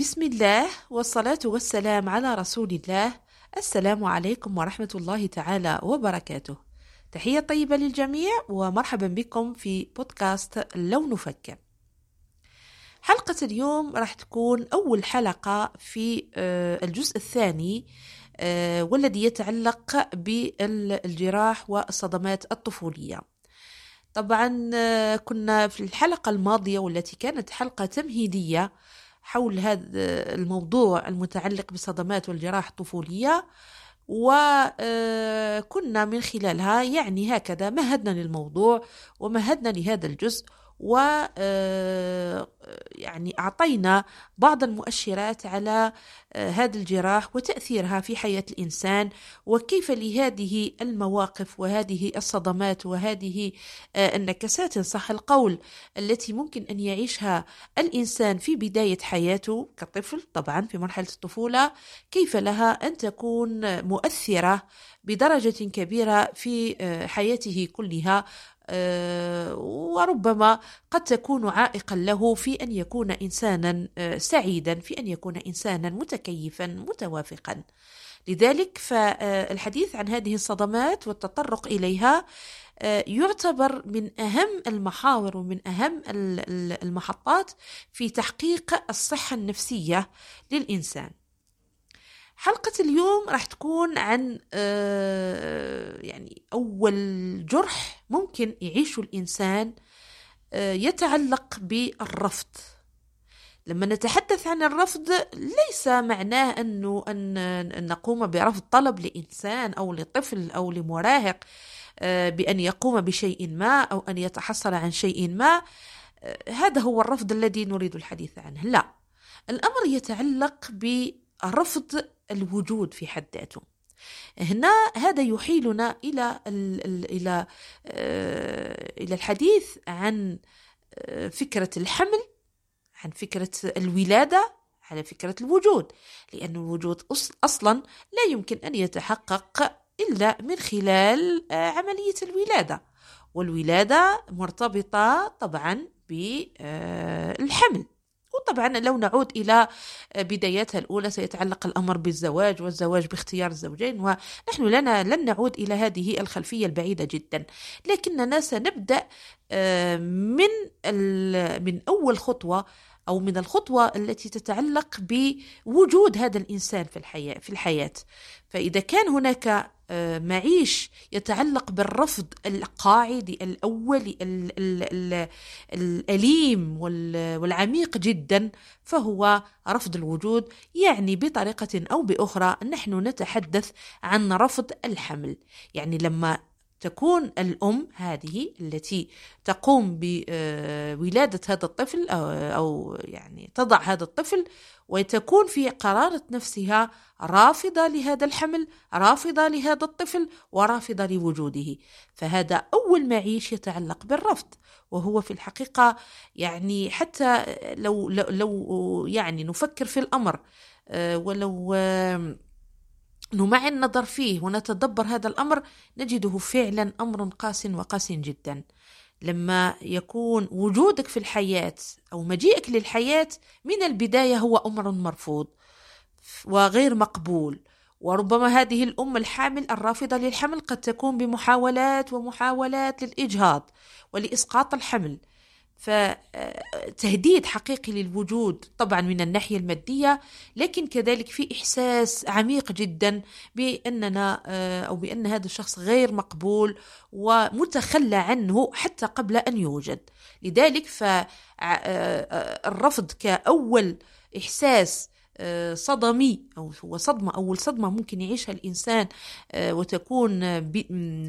بسم الله والصلاة والسلام على رسول الله. السلام عليكم ورحمة الله تعالى وبركاته. تحية طيبة للجميع ومرحبا بكم في بودكاست لو نفكر حلقة اليوم راح تكون أول حلقة في آه، الجزء الثاني آه، والذي يتعلق بالجراح والصدمات الطفولية. طبعا آه، كنا في الحلقة الماضية والتي كانت حلقة تمهيدية حول هذا الموضوع المتعلق بالصدمات والجراح الطفولية وكنا من خلالها يعني هكذا مهدنا للموضوع ومهدنا لهذا الجزء و آه، يعني أعطينا بعض المؤشرات على آه، هذا الجراح وتأثيرها في حياة الإنسان وكيف لهذه المواقف وهذه الصدمات وهذه آه، النكسات إن صح القول التي ممكن أن يعيشها الإنسان في بداية حياته كطفل طبعا في مرحلة الطفولة كيف لها أن تكون مؤثرة بدرجة كبيرة في حياته كلها وربما قد تكون عائقا له في أن يكون انسانا آه، سعيدا في أن يكون انسانا متكيفا متوافقا. لذلك فالحديث عن هذه الصدمات والتطرق إليها آه، يعتبر من أهم المحاور ومن أهم المحطات في تحقيق الصحة النفسية للإنسان. حلقة اليوم راح تكون عن يعني أول جرح ممكن يعيشه الإنسان يتعلق بالرفض. لما نتحدث عن الرفض ليس معناه أنه أن نقوم برفض طلب لإنسان أو لطفل أو لمراهق بأن يقوم بشيء ما أو أن يتحصل عن شيء ما هذا هو الرفض الذي نريد الحديث عنه. لا. الأمر يتعلق برفض الوجود في حد ذاته. هنا هذا يحيلنا إلى إلى آه، إلى الحديث عن آه، فكرة الحمل عن فكرة الولادة على فكرة الوجود. لأن الوجود أصلا لا يمكن أن يتحقق إلا من خلال آه، عملية الولادة. والولادة مرتبطة طبعا بالحمل وطبعا لو نعود إلى بداياتها الأولى سيتعلق الأمر بالزواج والزواج باختيار الزوجين ونحن لنا لن نعود إلى هذه الخلفية البعيدة جدا. لكننا سنبدأ آه، من من أول خطوة أو من الخطوة التي تتعلق بوجود هذا الإنسان في الحياة في الحياة. فإذا كان هناك آه، معيش يتعلق بالرفض القاعدي الأولي الأليم والعميق جدا فهو رفض الوجود. يعني بطريقة أو بأخرى نحن نتحدث عن رفض الحمل. يعني لما تكون الأم هذه التي تقوم بولادة هذا الطفل أو يعني تضع هذا الطفل وتكون في قرارة نفسها رافضة لهذا الحمل رافضة لهذا الطفل ورافضة لوجوده. فهذا أول معيش يتعلق بالرفض. وهو في الحقيقة يعني حتى لو, لو, لو يعني نفكر في الأمر آه، ولو نمع النظر فيه ونتدبر هذا الأمر نجده فعلا أمر قاس وقاس جدا. لما يكون وجودك في الحياة أو مجيئك للحياة من البداية هو أمر مرفوض وغير مقبول. وربما هذه الأم الحامل الرافضة للحمل قد تكون بمحاولات ومحاولات للإجهاض ولإسقاط الحمل. فتهديد حقيقي للوجود طبعا من الناحية المادية لكن كذلك في إحساس عميق جدا بأننا آه، أو بأن هذا الشخص غير مقبول ومتخلى عنه حتى قبل أن يوجد. لذلك فالرفض آه، آه، كأول إحساس صدمي أو هو صدمة أول صدمة ممكن يعيشها الإنسان آه، وتكون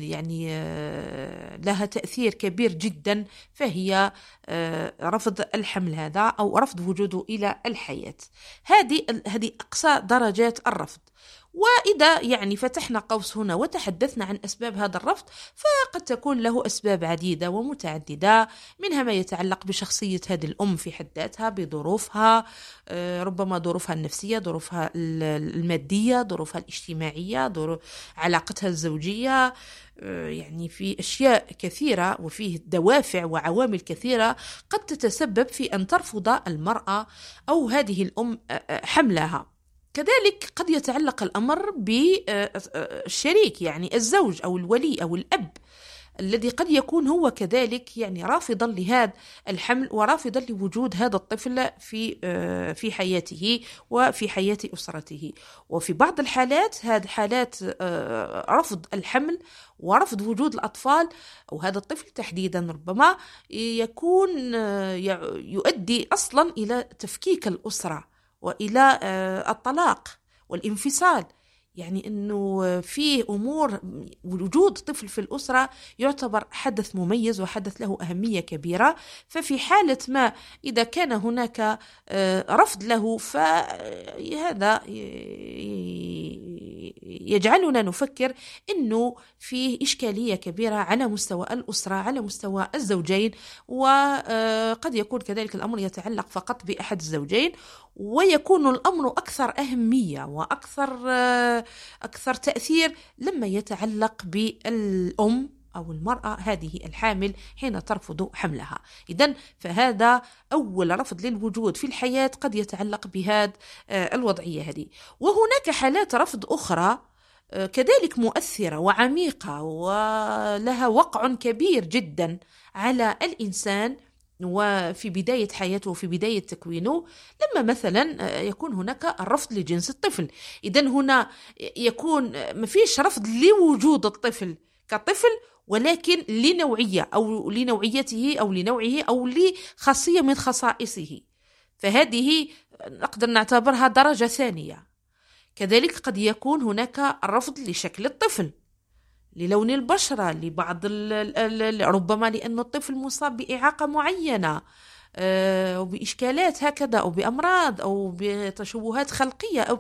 يعني آه، لها تأثير كبير جدا فهي آه، رفض الحمل هذا أو رفض وجوده إلى الحياة. هذه هذه أقصى درجات الرفض. وإذا يعني فتحنا قوس هنا وتحدثنا عن أسباب هذا الرفض فقد تكون له أسباب عديدة ومتعددة منها ما يتعلق بشخصية هذه الأم في حد ذاتها بظروفها آه، ربما ظروفها النفسية ظروفها المادية ظروفها الاجتماعية ظروف علاقتها الزوجية آه، يعني في أشياء كثيرة وفيه دوافع وعوامل كثيرة قد تتسبب في أن ترفض المرأة أو هذه الأم آه، حملها. كذلك قد يتعلق الأمر بالشريك يعني الزوج أو الولي أو الأب الذي قد يكون هو كذلك يعني رافضا لهذا الحمل ورافضا لوجود هذا الطفل في آه، في حياته وفي حياة أسرته. وفي بعض الحالات هذه حالات آه، رفض الحمل ورفض وجود الأطفال أو هذا الطفل تحديدا ربما يكون آه، يؤدي أصلا إلى تفكيك الأسرة. وإلى آه، الطلاق والانفصال. يعني إنه في أمور وجود طفل في الأسرة يعتبر حدث مميز وحدث له أهمية كبيرة. ففي حالة ما إذا كان هناك آه، رفض له فهذا يجعلنا نفكر إنه في إشكالية كبيرة على مستوى الأسرة على مستوى الزوجين وقد يكون كذلك الأمر يتعلق فقط بأحد الزوجين ويكون الأمر أكثر أهمية وأكثر أكثر تأثير لما يتعلق بالأم أو المرأة هذه الحامل حين ترفض حملها. إذا فهذا أول رفض للوجود في الحياة قد يتعلق بهذه الوضعية هذه. وهناك حالات رفض أخرى كذلك مؤثرة وعميقة ولها وقع كبير جدا على الإنسان وفي بداية حياته وفي بداية تكوينه لما مثلا يكون هناك الرفض لجنس الطفل. إذا هنا يكون ما فيش رفض لوجود الطفل كطفل ولكن لنوعية أو لنوعيته أو لنوعه أو لخاصية من خصائصه. فهذه نقدر نعتبرها درجة ثانية. كذلك قد يكون هناك الرفض لشكل الطفل. للون البشرة لبعض ربما لأن الطفل مصاب بإعاقة معينة. وبإشكالات هكذا أو بأمراض أو بتشوهات خلقية أو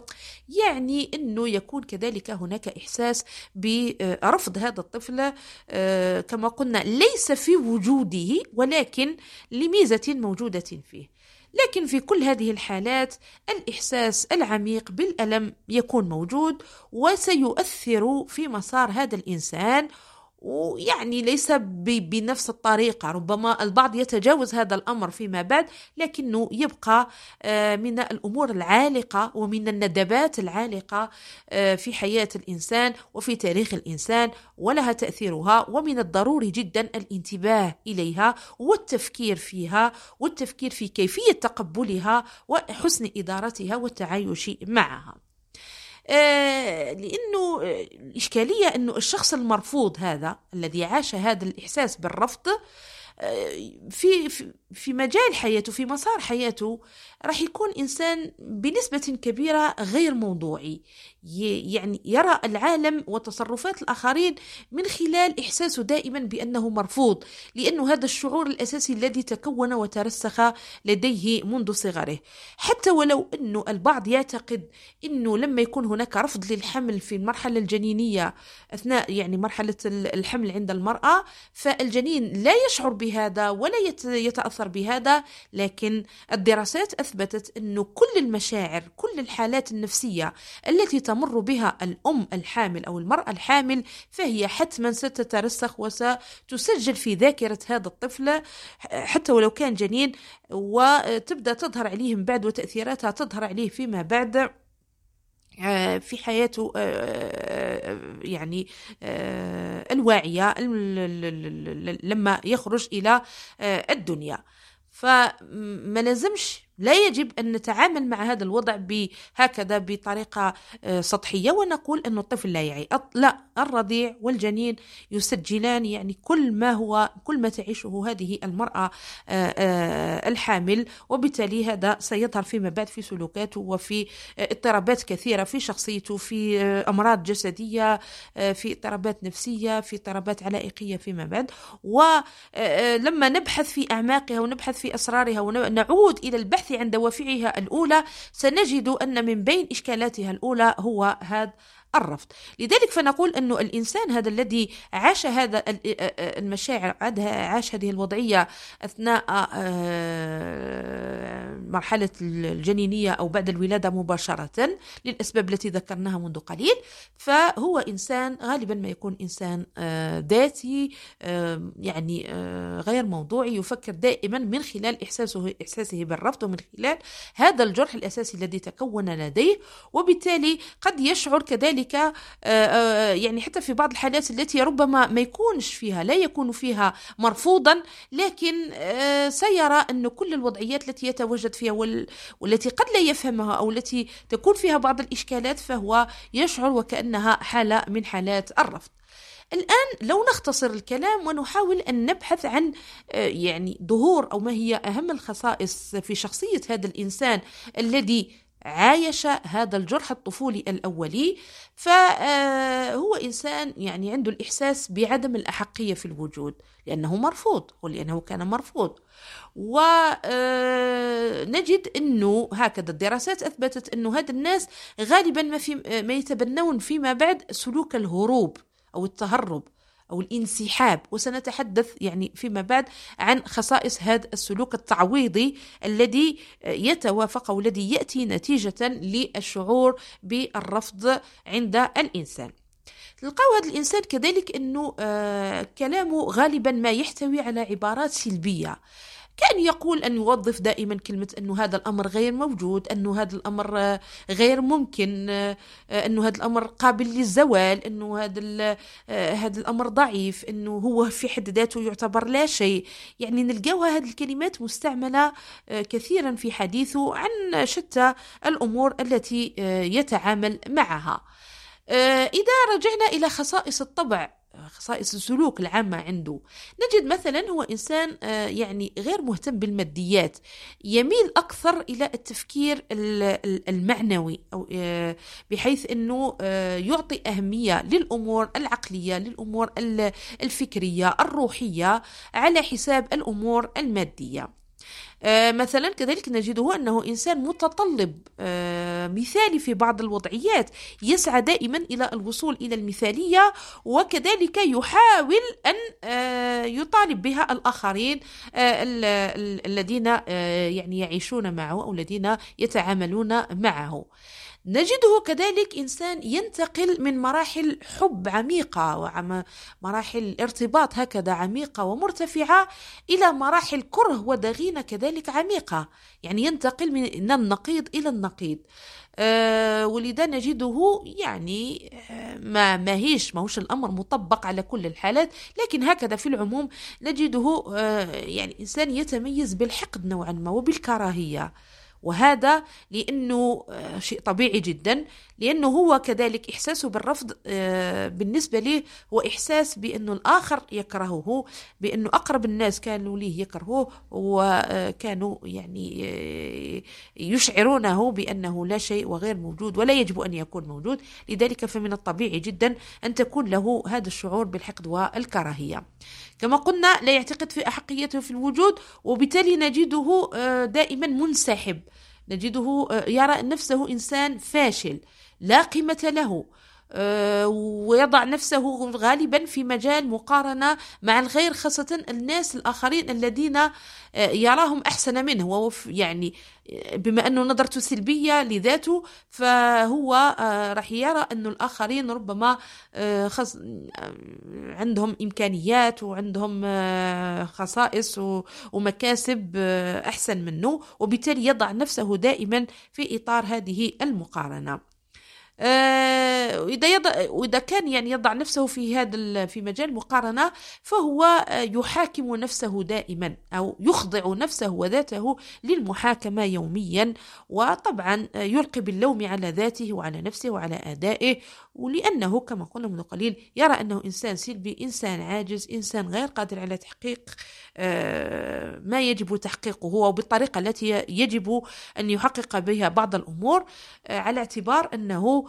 يعني أنه يكون كذلك هناك إحساس برفض هذا الطفل آه، كما قلنا ليس في وجوده ولكن لميزة موجودة فيه. لكن في كل هذه الحالات الإحساس العميق بالألم يكون موجود وسيؤثر في مسار هذا الإنسان ويعني ليس بنفس الطريقة ربما البعض يتجاوز هذا الأمر فيما بعد لكنه يبقى آه، من الأمور العالقة ومن الندبات العالقة آه، في حياة الإنسان وفي تاريخ الإنسان ولها تأثيرها ومن الضروري جدا الانتباه إليها والتفكير فيها والتفكير في كيفية تقبلها وحسن إدارتها والتعايش معها. آه، لأنه آه، الاشكاليه إنه الشخص المرفوض هذا الذي عاش هذا الإحساس بالرفض في في مجال حياته في مسار حياته راح يكون إنسان بنسبة كبيرة غير موضوعي. يعني يرى العالم وتصرفات الآخرين من خلال إحساسه دائما بأنه مرفوض لأنه هذا الشعور الأساسي الذي تكون وترسخ لديه منذ صغره. حتى ولو انه البعض يعتقد أنه لما يكون هناك رفض للحمل في المرحلة الجنينية أثناء يعني مرحلة الحمل عند المرأة فالجنين لا يشعر بهذا ولا يتأثر بهذا لكن الدراسات أثبتت إنه كل المشاعر كل الحالات النفسية التي تمر بها الأم الحامل أو المرأة الحامل فهي حتما ستترسخ وستسجل في ذاكرة هذا الطفل حتى ولو كان جنين وتبدأ تظهر عليه من بعد وتأثيراتها تظهر عليه فيما بعد. في حياته آه، يعني آه، الواعية لما يخرج إلى الدنيا. فما لازمش لا يجب أن نتعامل مع هذا الوضع بهكذا بطريقة آه، سطحية ونقول أن الطفل لا يعي. لا الرضيع والجنين يسجلان يعني كل ما هو كل ما تعيشه هذه المرأة آه، آه، الحامل وبالتالي هذا سيظهر فيما بعد في سلوكاته وفي اضطرابات كثيرة في شخصيته في أمراض جسدية في اضطرابات نفسية في اضطرابات علائقية فيما بعد. ولما نبحث في أعماقها ونبحث في أسرارها ونعود إلى البحث البحث عن دوافعها الأولى سنجد أن من بين إشكالاتها الأولى هو هذا الرفض. لذلك فنقول أن الإنسان هذا الذي عاش هذا المشاعر عاش هذه الوضعية أثناء مرحلة الجنينية أو بعد الولادة مباشرة للأسباب التي ذكرناها منذ قليل فهو إنسان غالبا ما يكون إنسان ذاتي يعني غير موضوعي يفكر دائما من خلال إحساسه إحساسه بالرفض ومن خلال هذا الجرح الأساسي الذي تكون لديه وبالتالي قد يشعر كذلك ذلك آه، آه، يعني حتى في بعض الحالات التي ربما ما يكونش فيها لا يكون فيها مرفوضا لكن آه، سيرى أن كل الوضعيات التي يتواجد فيها والتي قد لا يفهمها أو التي تكون فيها بعض الإشكالات فهو يشعر وكأنها حالة من حالات الرفض. الآن لو نختصر الكلام ونحاول أن نبحث عن يعني ظهور أو ما هي أهم الخصائص في شخصية هذا الإنسان الذي عايش هذا الجرح الطفولي الأولي فهو إنسان يعني عنده الإحساس بعدم الأحقية في الوجود لأنه مرفوض ولأنه كان مرفوض. ونجد آه، أنه هكذا الدراسات أثبتت أنه هذا الناس غالبا ما, في ما يتبنون فيما بعد سلوك الهروب أو التهرب. أو الانسحاب وسنتحدث يعني فيما بعد عن خصائص هذا السلوك التعويضي الذي يتوافق أو الذي يأتي نتيجة للشعور بالرفض عند الإنسان. تلقاو هذا الإنسان كذلك أنه آه كلامه غالبا ما يحتوي على عبارات سلبية. كان يقول أن يوظف دائما كلمة أنه هذا الأمر غير موجود أنه هذا الأمر آه، غير ممكن آه، أنه هذا الأمر قابل للزوال أنه هذا آه، هذا الأمر ضعيف أنه هو في حد ذاته يعتبر لا شيء. يعني نلقاوها هذه الكلمات مستعملة كثيرا في حديثه عن شتى الأمور التي يتعامل معها. إذا رجعنا إلى خصائص الطبع خصائص السلوك العامة عنده. نجد مثلا هو إنسان آه، يعني غير مهتم بالماديات يميل أكثر إلى التفكير المعنوي آه، بحيث أنه آه، يعطي أهمية للأمور العقلية للأمور الفكرية الروحية على حساب الأمور المادية. مثلا كذلك نجده أنه إنسان متطلب آه، مثالي في بعض الوضعيات يسعى دائما إلى الوصول إلى المثالية وكذلك يحاول أن آه، يطالب بها الآخرين الذين يعني يعيشون معه أو الذين يتعاملون معه. نجده كذلك إنسان ينتقل من مراحل حب عميقة ومراحل ارتباط هكذا عميقة ومرتفعة إلى مراحل كره وضغينة كذلك عميقة. يعني ينتقل من النقيض إلى النقيض. أه ولذا نجده يعني آه، ما ماهيش ماهوش الأمر مطبق على كل الحالات. لكن هكذا في العموم نجده أه يعني إنسان يتميز بالحقد نوعا ما وبالكراهية. وهذا لأنه آه، شيء طبيعي جدا لأنه هو كذلك إحساسه بالرفض آه، بالنسبة له هو إحساس بأنه الآخر يكرهه بأنه أقرب الناس كانوا ليه يكرهوه وكانوا يعني آه، يشعرونه بأنه لا شيء وغير موجود ولا يجب أن يكون موجود. لذلك فمن الطبيعي جدا أن تكون له هذا الشعور بالحقد والكراهية. كما قلنا لا يعتقد في أحقيته في الوجود وبالتالي نجده دائما منسحب. نجده آه، يرى نفسه إنسان فاشل لا قيمة له. آه، ويضع نفسه غالبا في مجال مقارنة مع الغير خاصة الناس الآخرين الذين آه، يراهم أحسن منه. يعني بما أنه نظرته سلبية لذاته فهو راح يرى أن الآخرين ربما عندهم إمكانيات وعندهم خصائص ومكاسب أحسن منه وبالتالي يضع نفسه دائما في إطار هذه المقارنة. آه، وإذا يضع وإذا كان يعني يضع نفسه في هذا في مجال المقارنة فهو آه، يحاكم نفسه دائما أو يخضع نفسه وذاته للمحاكمة يوميا وطبعا آه، يلقي باللوم على ذاته وعلى نفسه وعلى أدائه. ولأنه كما قلنا من قليل يرى أنه إنسان سلبي إنسان عاجز إنسان غير قادر على تحقيق ما يجب تحقيقه وبالطريقة التي يجب أن يحقق بها بعض الأمور على اعتبار أنه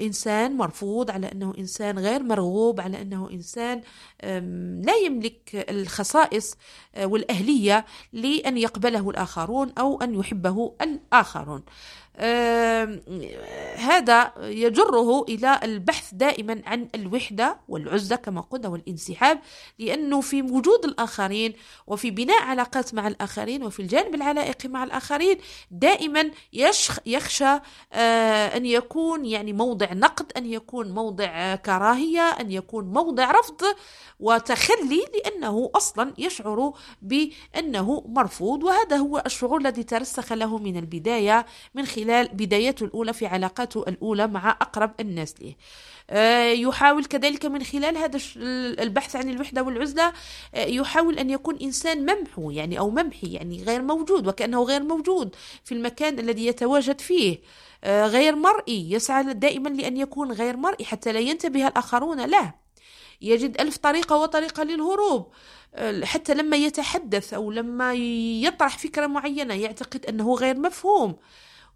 إنسان مرفوض على أنه إنسان غير مرغوب على أنه إنسان لا يملك الخصائص والأهلية لأن يقبله الآخرون أو أن يحبه الآخرون. هذا يجره إلى البحث دائما عن الوحدة والعزلة كما قلنا والانسحاب لأنه في وجود الآخرين وفي بناء علاقات مع الآخرين وفي الجانب العلائقي مع الآخرين دائما يخشى آه، أن يكون يعني موضع نقد أن يكون موضع كراهية أن يكون موضع رفض وتخلي لأنه أصلا يشعر بأنه مرفوض. وهذا هو الشعور الذي ترسخ له من البداية من خلال بدايته الأولى في علاقاته الأولى مع أقرب الناس له آه، يحاول كذلك من خلال هذا البحث عن الوحدة والعزلة آه، يحاول أن يكون إنسان ممحو يعني أو ممحي يعني غير موجود وكأنه غير موجود في المكان الذي يتواجد فيه. آه، غير مرئي يسعى دائما لأن يكون غير مرئي حتى لا ينتبه الآخرون له. يجد ألف طريقة وطريقة للهروب. حتى لما يتحدث أو لما يطرح فكرة معينة يعتقد أنه غير مفهوم.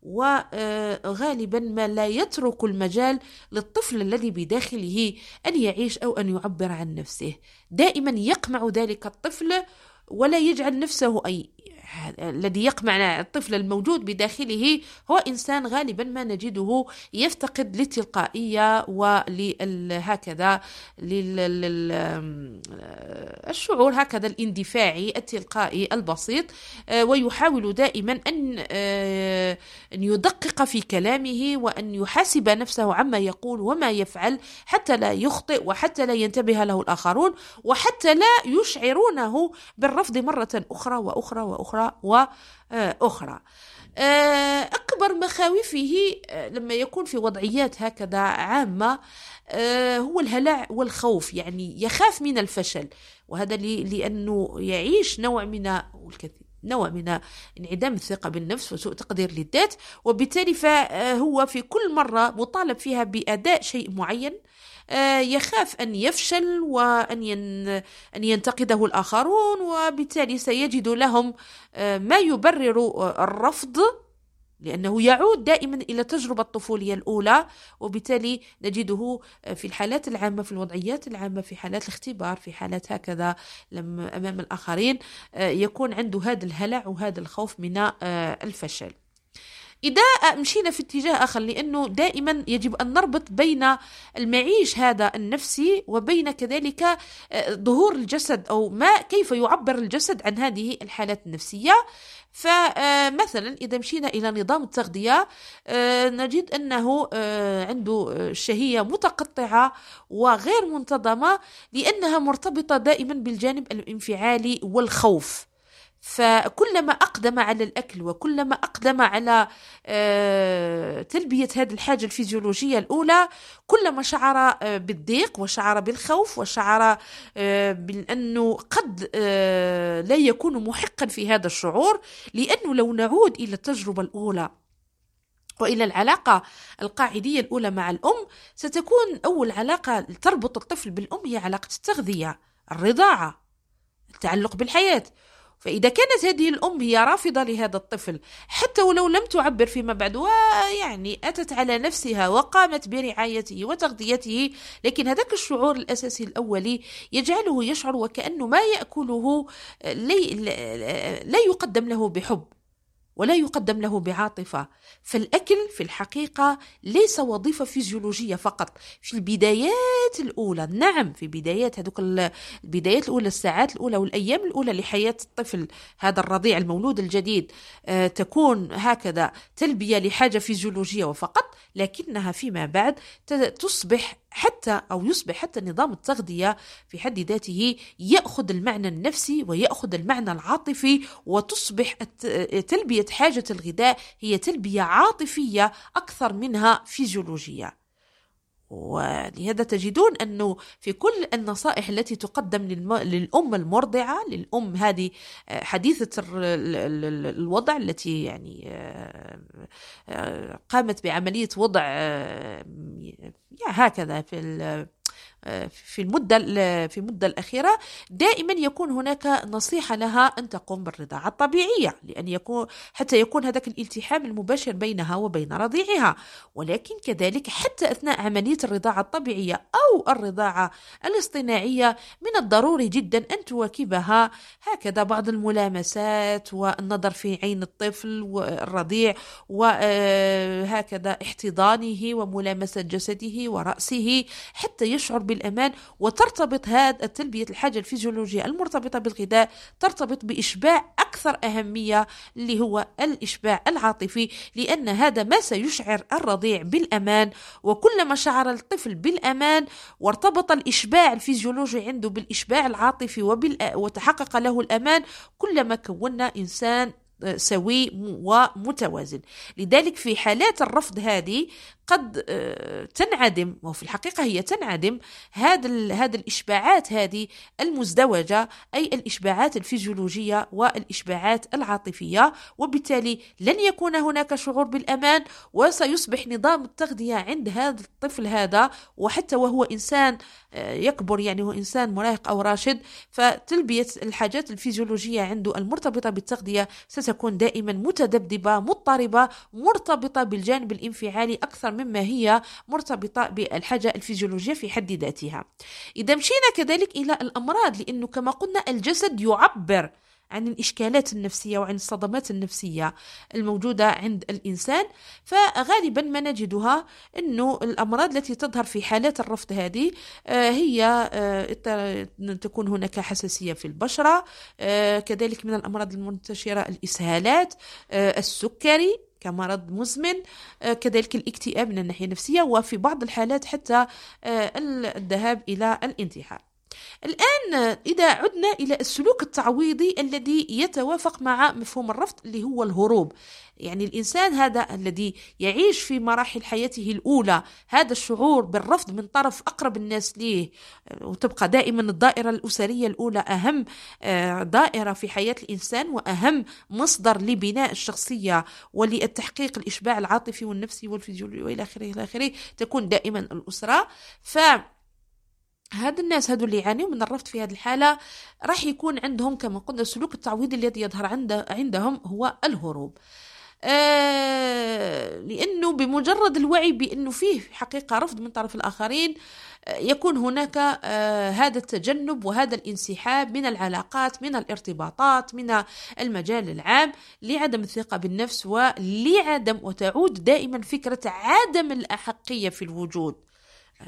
وغالبا ما لا يترك المجال للطفل الذي بداخله أن يعيش أو أن يعبر عن نفسه. دائما يقمع ذلك الطفل ولا يجعل نفسه أي الذي يقمع الطفل الموجود بداخله هو إنسان غالبا ما نجده يفتقد للتلقائية ولهكذا الشعور هكذا الاندفاعي التلقائي البسيط ويحاول دائما أن أن يدقق في كلامه وأن يحاسب نفسه عما يقول وما يفعل حتى لا يخطئ وحتى لا ينتبه له الآخرون وحتى لا يشعرونه بالرفض مرة أخرى وأخرى وأخرى. وأخرى. آه، أكبر مخاوفه آه، لما يكون في وضعيات هكذا عامة آه، هو الهلع والخوف يعني يخاف من الفشل. وهذا لأنه يعيش نوع من والكثير نوع من انعدام الثقة بالنفس وسوء تقدير للذات. وبالتالي فهو في كل مرة مطالب فيها بأداء شيء معين يخاف أن يفشل وأن أن ينتقده الآخرون وبالتالي سيجد لهم آه، ما يبرر الرفض لأنه يعود دائما إلى التجربة الطفولية الأولى وبالتالي نجده آه، في الحالات العامة في الوضعيات العامة في حالات الاختبار في حالات هكذا لما أمام الآخرين يكون عنده هذا الهلع وهذا الخوف من الفشل. إذا مشينا في اتجاه آخر لأنه دائما يجب أن نربط بين المعيش هذا النفسي وبين كذلك آه، ظهور الجسد أو ما كيف يعبر الجسد عن هذه الحالات النفسية. فمثلا إذا مشينا إلى نظام التغذية آه، نجد أنه آه، عنده شهية متقطعة وغير منتظمة لأنها مرتبطة دائما بالجانب الانفعالي والخوف. فكلما أقدم على الأكل وكلما أقدم على آه، تلبية هذه الحاجة الفيزيولوجية الأولى كلما شعر آه، بالضيق وشعر بالخوف وشعر آه، بأنه قد لا يكون محقا في هذا الشعور لأنه لو نعود إلى التجربة الأولى وإلى العلاقة القاعدية الأولى مع الأم ستكون أول علاقة تربط الطفل بالأم هي علاقة التغذية الرضاعة التعلق بالحياة. فإذا كانت هذه الأم هي رافضة لهذا الطفل حتى ولو لم تعبر فيما بعد ويعني أتت على نفسها وقامت برعايته وتغذيته لكن هذاك الشعور الأساسي الأولي يجعله يشعر وكأنه ما يأكله لا يقدم له بحب. ولا يقدم له بعاطفة. فالأكل في الحقيقة ليس وظيفة فيزيولوجية فقط. في البدايات الأولى نعم في بدايات هذوك البدايات الأولى الساعات الأولى والأيام الأولى لحياة الطفل هذا الرضيع المولود الجديد آه، تكون هكذا تلبية لحاجة فيزيولوجية وفقط لكنها فيما بعد تصبح حتى أو يصبح حتى نظام التغذية في حد ذاته يأخذ المعنى النفسي ويأخذ المعنى العاطفي وتصبح تلبية حاجة الغذاء هي تلبية عاطفية أكثر منها فيزيولوجية. ولهذا تجدون أنه في كل النصائح التي تقدم للأم المرضعة للأم هذه آه، حديثة الوضع التي يعني آه، آه، قامت بعملية وضع هكذا في في المدة في المدة الأخيرة دائما يكون هناك نصيحة لها أن تقوم بالرضاعة الطبيعية لأن يكون حتى يكون هذاك الالتحام المباشر بينها وبين رضيعها. ولكن كذلك حتى أثناء عملية الرضاعة الطبيعية أو الرضاعة الاصطناعية من الضروري جدا أن تواكبها. هكذا بعض الملامسات والنظر في عين الطفل والرضيع وهكذا احتضانه وملامسة جسده ورأسه حتى يشعر بالأمان وترتبط هذا تلبية الحاجة الفيزيولوجية المرتبطة بالغذاء ترتبط بإشباع أكثر أهمية اللي هو الإشباع العاطفي لأن هذا ما سيشعر الرضيع بالأمان. وكلما شعر الطفل بالأمان وارتبط الإشباع الفيزيولوجي عنده بالإشباع العاطفي وتحقق له الأمان كلما كونا إنسان سوي ومتوازن لذلك في حالات الرفض هذه قد آه، تنعدم وفي الحقيقة هي تنعدم هذا هذه الإشباعات هذه المزدوجة أي الإشباعات الفيزيولوجية والإشباعات العاطفية وبالتالي لن يكون هناك شعور بالأمان وسيصبح نظام التغذية عند هذا الطفل هذا وحتى وهو إنسان آه، يكبر يعني هو إنسان مراهق أو راشد فتلبية الحاجات الفيزيولوجية عنده المرتبطة بالتغذية ستكون دائما متذبذبة مضطربة مرتبطة بالجانب الانفعالي أكثر مما هي مرتبطة بالحاجة الفيزيولوجية في حد ذاتها. إذا مشينا كذلك إلى الأمراض لأنه كما قلنا الجسد يعبر عن الإشكالات النفسية وعن الصدمات النفسية الموجودة عند الإنسان. فغالبا ما نجدها أنه الأمراض التي تظهر في حالات الرفض هذه آه، هي آه، تكون هناك حساسية في البشرة آه، كذلك من الأمراض المنتشرة الإسهالات السكري كمرض مزمن كذلك الاكتئاب من الناحية النفسية وفي بعض الحالات حتى الذهاب إلى الانتحار. الآن إذا عدنا إلى السلوك التعويضي الذي يتوافق مع مفهوم الرفض اللي هو الهروب. يعني الإنسان هذا الذي يعيش في مراحل حياته الأولى هذا الشعور بالرفض من طرف أقرب الناس ليه وتبقى دائما الدائرة الأسرية الأولى أهم آه، دائرة في حياة الإنسان وأهم مصدر لبناء الشخصية وللتحقيق الإشباع العاطفي والنفسي والفيزيولوجي وإلى آخره إلى آخره تكون دائما الأسرة. ف هاد الناس هادو اللي يعانيوا من الرفض في هذه الحالة راح يكون عندهم كما قلنا السلوك التعويضي الذي يظهر عند عندهم هو الهروب. آه لأنه بمجرد الوعي بأنه فيه حقيقة رفض من طرف الآخرين آه يكون هناك آه هذا التجنب وهذا الانسحاب من العلاقات من الارتباطات من المجال العام لعدم الثقة بالنفس ولعدم وتعود دائما فكرة عدم الأحقية في الوجود.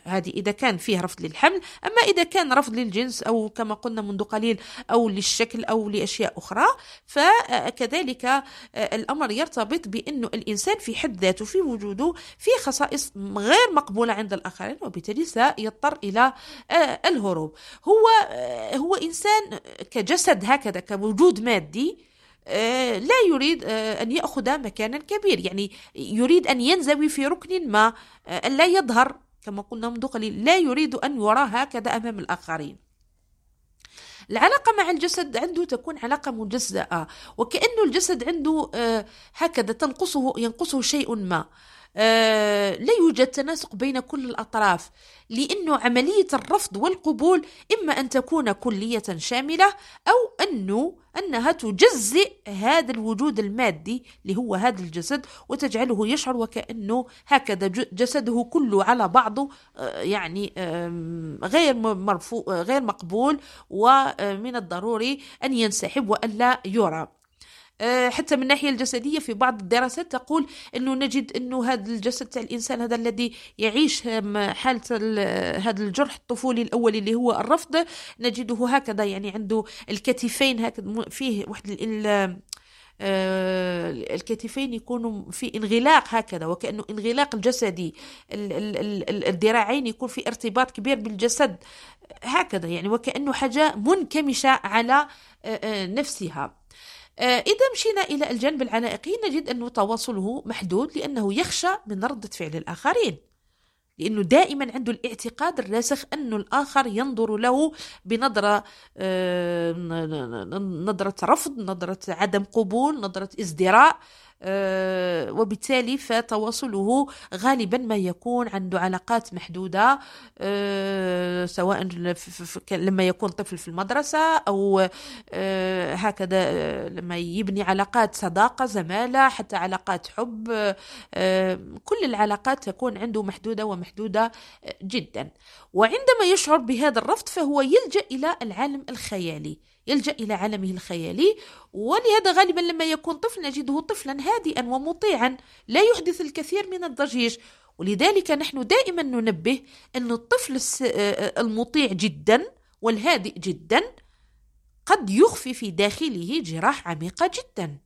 هذه إذا كان فيه رفض للحمل أما إذا كان رفض للجنس أو كما قلنا منذ قليل أو للشكل أو لأشياء أخرى فكذلك آه، الأمر يرتبط بأنه الإنسان في حد ذاته في وجوده في خصائص غير مقبولة عند الآخرين وبالتالي سيضطر إلى آه، الهروب. هو آه، هو إنسان كجسد هكذا كوجود مادي لا يريد أن يأخذ مكانا كبير. يعني يريد أن ينزوي في ركن ما أن لا يظهر كما قلنا منذ قليل لا يريد أن يرى هكذا أمام الآخرين. العلاقة مع الجسد عنده تكون علاقة مجزأة وكأنه الجسد عنده آه، هكذا تنقصه ينقصه شيء ما. لا يوجد تناسق بين كل الأطراف لأنه عملية الرفض والقبول إما أن تكون كلية شاملة أو أنه أنها تجزئ هذا الوجود المادي اللي هو هذا الجسد وتجعله يشعر وكأنه هكذا جسده كله على بعضه آه، يعني غير مرفوع غير مقبول ومن الضروري أن ينسحب وألا يرى. آه، حتى من الناحية الجسدية في بعض الدراسات تقول إنه نجد إنه هذا الجسد تاع الإنسان هذا الذي يعيش حالة هذا الجرح الطفولي الاولي اللي هو الرفض نجده هكذا يعني عنده الكتفين هكذا فيه واحد آه الكتفين يكونوا في انغلاق هكذا وكأنه انغلاق الجسدي الذراعين يكون في ارتباط كبير بالجسد هكذا يعني وكأنه حاجة منكمشة على آه، آه، نفسها. آه، إذا مشينا إلى الجانب العنائقي نجد أن تواصله محدود لأنه يخشى من ردة فعل الآخرين. لأنه دائما عنده الاعتقاد الراسخ أن الآخر ينظر له بنظرة آه، نظرة رفض نظرة عدم قبول نظرة ازدراء. آه، وبالتالي فتواصله غالبا ما يكون عنده علاقات محدودة آه، سواء لما يكون طفل في المدرسة أو آه، هكذا لما يبني علاقات صداقة زمالة حتى علاقات حب كل العلاقات تكون عنده محدودة ومحدودة جدا. وعندما يشعر بهذا الرفض فهو يلجأ إلى العالم الخيالي. يلجأ إلى عالمه الخيالي ولهذا غالبا لما يكون طفل نجده طفلا هادئا ومطيعا لا يحدث الكثير من الضجيج. ولذلك نحن دائما ننبه أن الطفل المطيع جدا والهادئ جدا قد يخفي في داخله جراح عميقة جدا.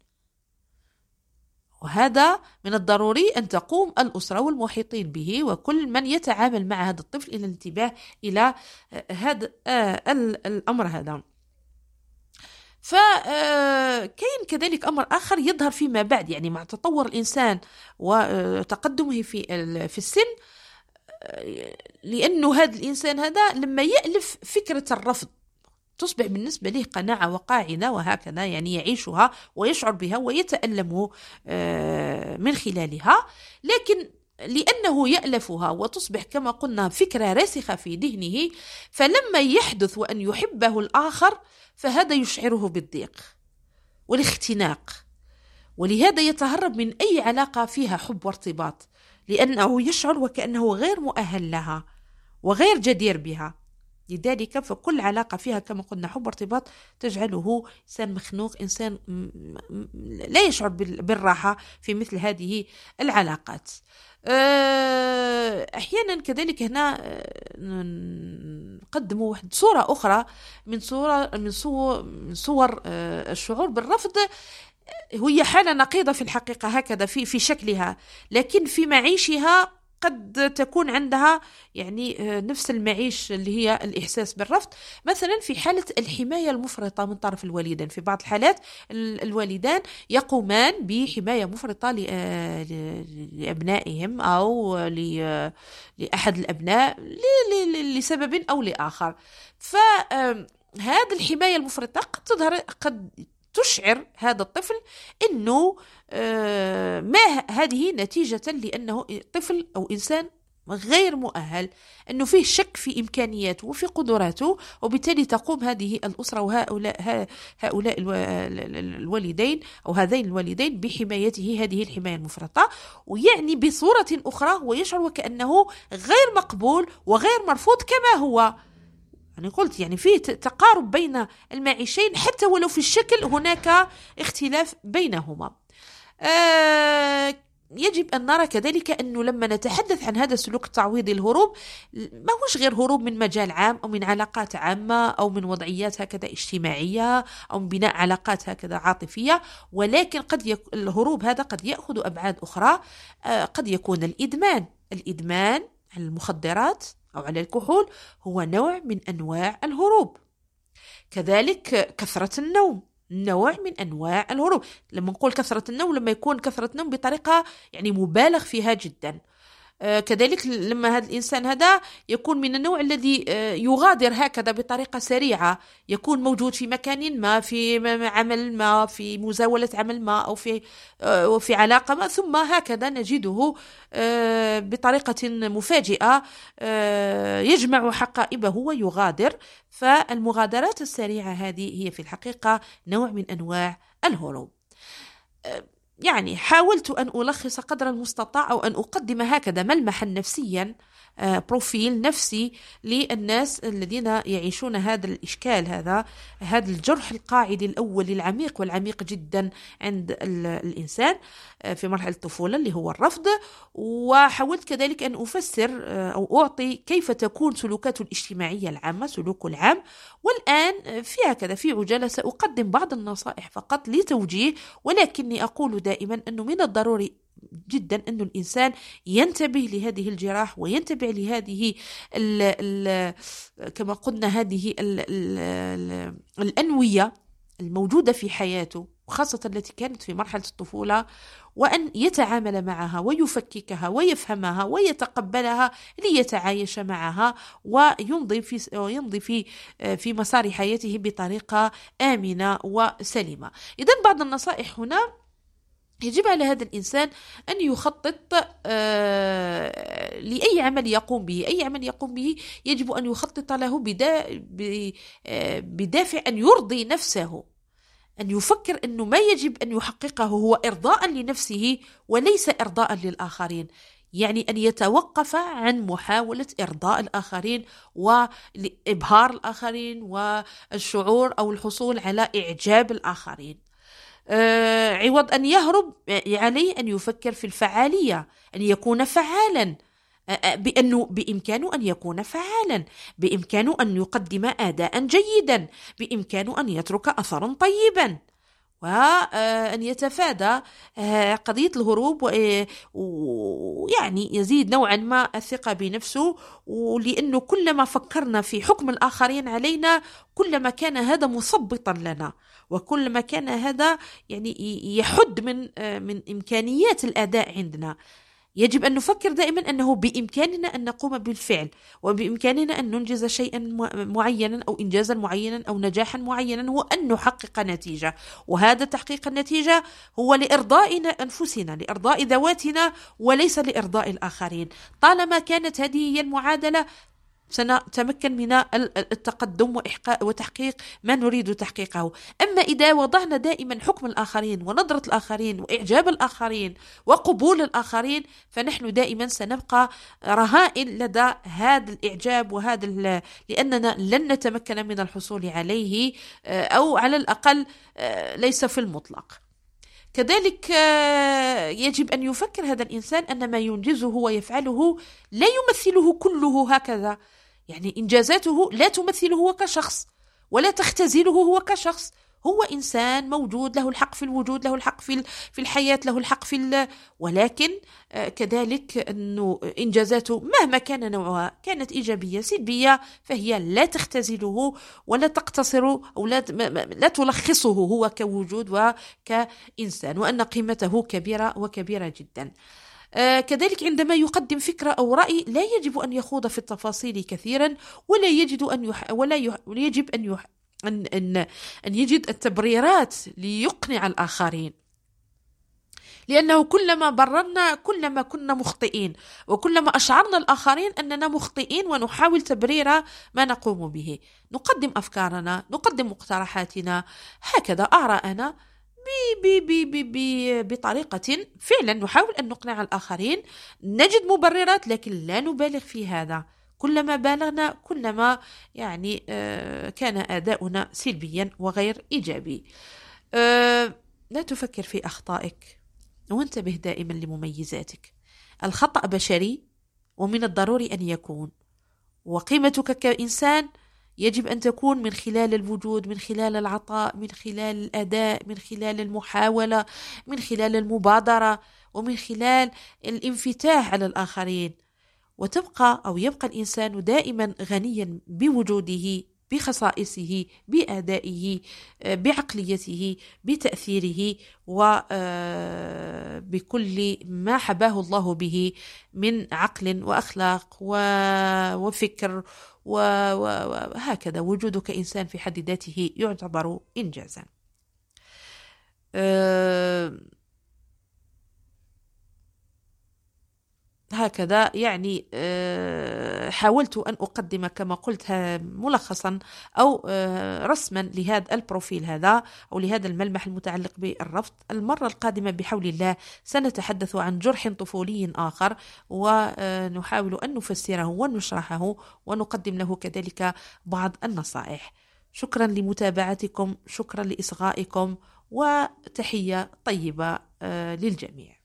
وهذا من الضروري أن تقوم الأسرة والمحيطين به وكل من يتعامل مع هذا الطفل إلى الانتباه إلى هذا الأمر هذا. فكاين كذلك أمر آخر يظهر فيما بعد يعني مع تطور الإنسان وتقدمه في في السن لأنه هذا الإنسان هذا لما يألف فكرة الرفض تصبح بالنسبة له قناعة وقاعدة وهكذا يعني يعيشها ويشعر بها ويتألم من خلالها. لكن لأنه يألفها وتصبح كما قلنا فكرة راسخة في ذهنه فلما يحدث وأن يحبه الآخر فهذا يشعره بالضيق والاختناق ولهذا يتهرب من أي علاقة فيها حب وارتباط لأنه يشعر وكأنه غير مؤهل لها وغير جدير بها. لذلك فكل علاقة فيها كما قلنا حب وارتباط تجعله إنسان مخنوق إنسان لا يشعر بالراحة في مثل هذه العلاقات. أحيانا كذلك هنا آه، نقدم واحد صورة أخرى من صورة من صور من صور آه، الشعور بالرفض. هي حالة نقيضة في الحقيقة هكذا في في شكلها لكن في معيشها قد تكون عندها يعني آه، نفس المعيش اللي هي الإحساس بالرفض. مثلا في حالة الحماية المفرطة من طرف الوالدين. في بعض الحالات الوالدان يقومان بحماية مفرطة آه، لأبنائهم أو لأحد الأبناء لسبب أو لآخر. فهذه الحماية المفرطة قد تظهر قد تشعر هذا الطفل إنه آه، ما هذه نتيجة لأنه طفل أو إنسان غير مؤهل أنه فيه شك في إمكانياته وفي قدراته وبالتالي تقوم هذه الأسرة وهؤلاء هؤلاء الوالدين أو هذين الوالدين بحمايته هذه الحماية المفرطة ويعني بصورة أخرى هو يشعر وكأنه غير مقبول وغير مرفوض كما هو. يعني قلت يعني في تقارب بين المعيشين حتى ولو في الشكل هناك اختلاف بينهما. آه يجب أن نرى كذلك أنه لما نتحدث عن هذا السلوك التعويضي الهروب ما هوش غير هروب من مجال عام أو من علاقات عامة أو من وضعيات هكذا اجتماعية أو من بناء علاقات هكذا عاطفية ولكن قد يك... الهروب هذا قد يأخذ أبعاد أخرى. آه قد يكون الإدمان الإدمان على المخدرات أو على الكحول هو نوع من أنواع الهروب. كذلك كثرة النوم نوع من أنواع الهروب. لما نقول كثرة النوم لما يكون كثرة النوم بطريقة يعني مبالغ فيها جدا. كذلك لما هذا الإنسان هذا يكون من النوع الذي آه، يغادر هكذا بطريقة سريعة. يكون موجود في مكان ما في عمل ما في مزاولة عمل ما أو في آه، في علاقة ما. ثم هكذا نجده بطريقة مفاجئة يجمع حقائبه ويغادر. فالمغادرات السريعة هذه هي في الحقيقة نوع من أنواع الهروب. يعني حاولت أن ألخص قدر المستطاع أو أن أقدم هكذا ملمحا نفسيا بروفيل نفسي للناس الذين يعيشون هذا الإشكال هذا هذا الجرح القاعدي الأول العميق والعميق جدا عند الإنسان آه، في مرحلة الطفولة اللي هو الرفض. وحاولت كذلك أن أفسر آه، أو أعطي كيف تكون سلوكاته الاجتماعية العامة سلوكه العام. والآن في هكذا في عجالة سأقدم بعض النصائح فقط لتوجيه ولكني أقول دائما أنه من الضروري جدا أن الإنسان ينتبه لهذه الجراح وينتبه لهذه ال ال كما قلنا هذه ال ال الأنوية الموجودة في حياته وخاصة التي كانت في مرحلة الطفولة وأن يتعامل معها ويفككها ويفهمها ويتقبلها ليتعايش معها ويمضي في ويمضي في في مسار حياته بطريقة آمنة وسليمة. إذا بعض النصائح هنا يجب على هذا الإنسان أن يخطط آه، لأي عمل يقوم به. أي عمل يقوم به يجب أن يخطط له آه، بدافع أن يرضي نفسه أن يفكر أنه ما يجب أن يحققه هو إرضاء لنفسه وليس إرضاء للآخرين. يعني أن يتوقف عن محاولة إرضاء الآخرين وإبهار الآخرين والشعور أو الحصول على إعجاب الآخرين. عوض أن يهرب عليه أن يفكر في الفعالية أن يكون فعالا. آه، آه، بأنه بإمكانه أن يكون فعالا. بإمكانه أن يقدم أداء جيدا. بإمكانه أن يترك أثرا طيبا. وأن يتفادى قضية الهروب. ويعني يزيد نوعا ما الثقة بنفسه. ولأنه كلما فكرنا في حكم الآخرين علينا كلما كان هذا مثبطا لنا. وكلما كان هذا يعني يحد من من إمكانيات الأداء عندنا. يجب أن نفكر دائما أنه بإمكاننا أن نقوم بالفعل وبإمكاننا أن ننجز شيئا معينا أو إنجازا معينا أو نجاحا معينا هو أن نحقق نتيجة. وهذا تحقيق النتيجة هو لإرضاء أنفسنا لإرضاء ذواتنا وليس لإرضاء الآخرين. طالما كانت هذه هي المعادلة سنتمكن من التقدم وتحقيق ما نريد تحقيقه. أما إذا وضعنا دائما حكم الآخرين ونظرة الآخرين وإعجاب الآخرين وقبول الآخرين فنحن دائما سنبقى رهائن لدى هذا الإعجاب وهذا لأننا لن نتمكن من الحصول عليه آه، أو على الأقل آه، ليس في المطلق. كذلك آه، يجب أن يفكر هذا الإنسان أن ما ينجزه ويفعله لا يمثله كله هكذا. يعني إنجازاته لا تمثله هو كشخص ولا تختزله هو كشخص. هو إنسان موجود له الحق في الوجود له الحق في في الحياة له الحق في ولكن آه، كذلك أنه إنجازاته مهما كان نوعها كانت إيجابية سلبية فهي لا تختزله ولا تقتصر أو لا, لا تلخصه هو كوجود وكإنسان وأن قيمته كبيرة وكبيرة جدا. كذلك عندما يقدم فكرة أو رأي لا يجب أن يخوض في التفاصيل كثيرا ولا يجد أن يح ولا يجب أن يح أن أن أن يجد التبريرات ليقنع الآخرين. لأنه كلما بررنا كلما كنا مخطئين وكلما أشعرنا الآخرين أننا مخطئين ونحاول تبرير ما نقوم به. نقدم أفكارنا نقدم مقترحاتنا هكذا آراءنا بطريقة فعلا نحاول أن نقنع الآخرين نجد مبررات لكن لا نبالغ في هذا. كلما بالغنا كلما يعني آه، كان أداؤنا سلبيا وغير إيجابي. آه، لا تفكر في أخطائك. وانتبه دائما لمميزاتك. الخطأ بشري ومن الضروري أن يكون. وقيمتك كإنسان يجب أن تكون من خلال الوجود من خلال العطاء من خلال الأداء من خلال المحاولة من خلال المبادرة ومن خلال الانفتاح على الآخرين. وتبقى أو يبقى الإنسان دائما غنيا بوجوده بخصائصه بأدائه بعقليته بتأثيره وبكل آه، ما حباه الله به من عقل وأخلاق وفكر وهكذا وجودك إنسان في حد ذاته يعتبر انجازا. هكذا. يعني آه، حاولت أن أقدم كما قلت ملخصا أو آه، رسما لهذا البروفيل هذا أو لهذا الملمح المتعلق بالرفض. المرة القادمة بحول الله سنتحدث عن جرح طفولي آخر ونحاول أن نفسره ونشرحه ونقدم له كذلك بعض النصائح. شكرا لمتابعتكم شكرا لإصغائكم وتحية طيبة آه، للجميع.